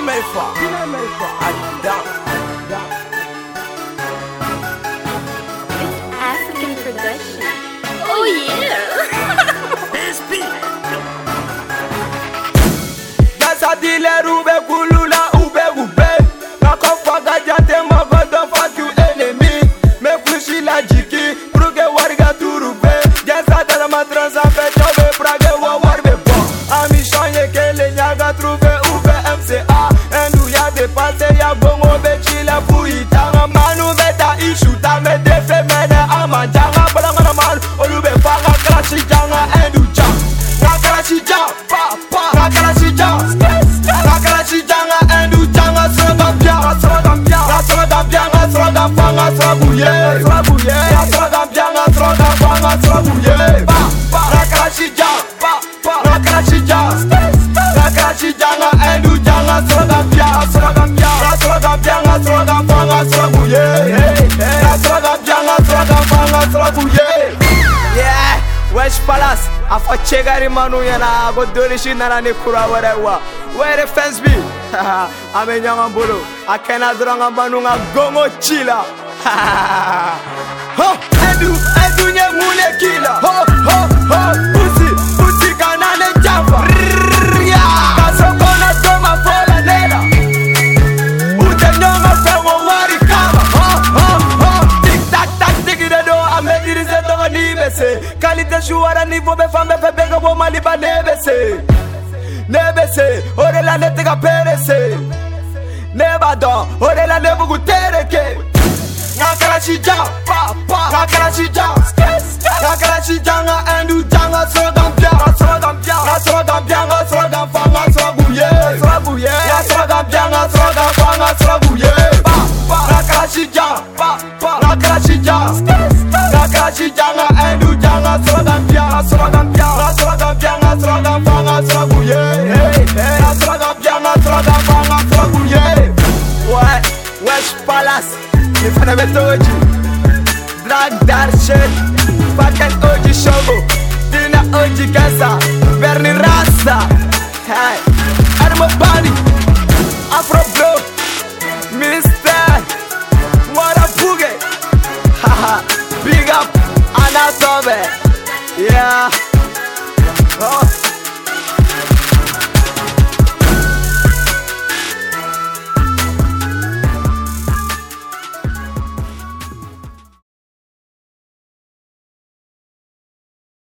Melfa. Adam. It's African production. Oh yeah! Gasa dealer ube kulula ube ube. Kako faga jate mago don't fuck you enemy. Me fushi la jiki, jang. Nakala jang, pa pa. Nakala jang, nakala janga endu janga sroga bia, sroga bia, sroga bia, sroga fanga, sroguye, sroguye, sroga bia, sroga fanga, sroguye. Pa pa. Nakala jang, pa pa. Sroga bia, sroga fanga, sroguye. Yeah, West Palace. Afɔ cɛgari manu ɲɛna ko donisi nana ni kura wɛrɛ wa wɛrɛ fɛns bi an bɛ ɲɔgɔn bolo a kɛnɛ dɔrɔn ka manu ka gongo ci la Hɔ, ni baissé. Qualité joueur à niveau, mais femme, fait bien que mali pas nébaissé. Nébaissé, aurait la nette qu'à péresser. Nébadan, aurait la nette pour tereke. Nakala chija, papa, nakala chija, nakala chija, nga endu janga, sro gambia, sro gambia, sro gambia, sro gambia, sro bouye, sro bouye, sro gambia, sro gambia, sro bouye, papa, nakala chija, papa, nakala chija. shijanga edujanga sragambyanga sragambyanga sragambyanga sragambanga sraguye sragambyanga sragambanga sraguye wesh palace ifana betoji black dark shit fucking oji shogo dina oji kasa berni rasa hey and my body afro Yeah. Oh.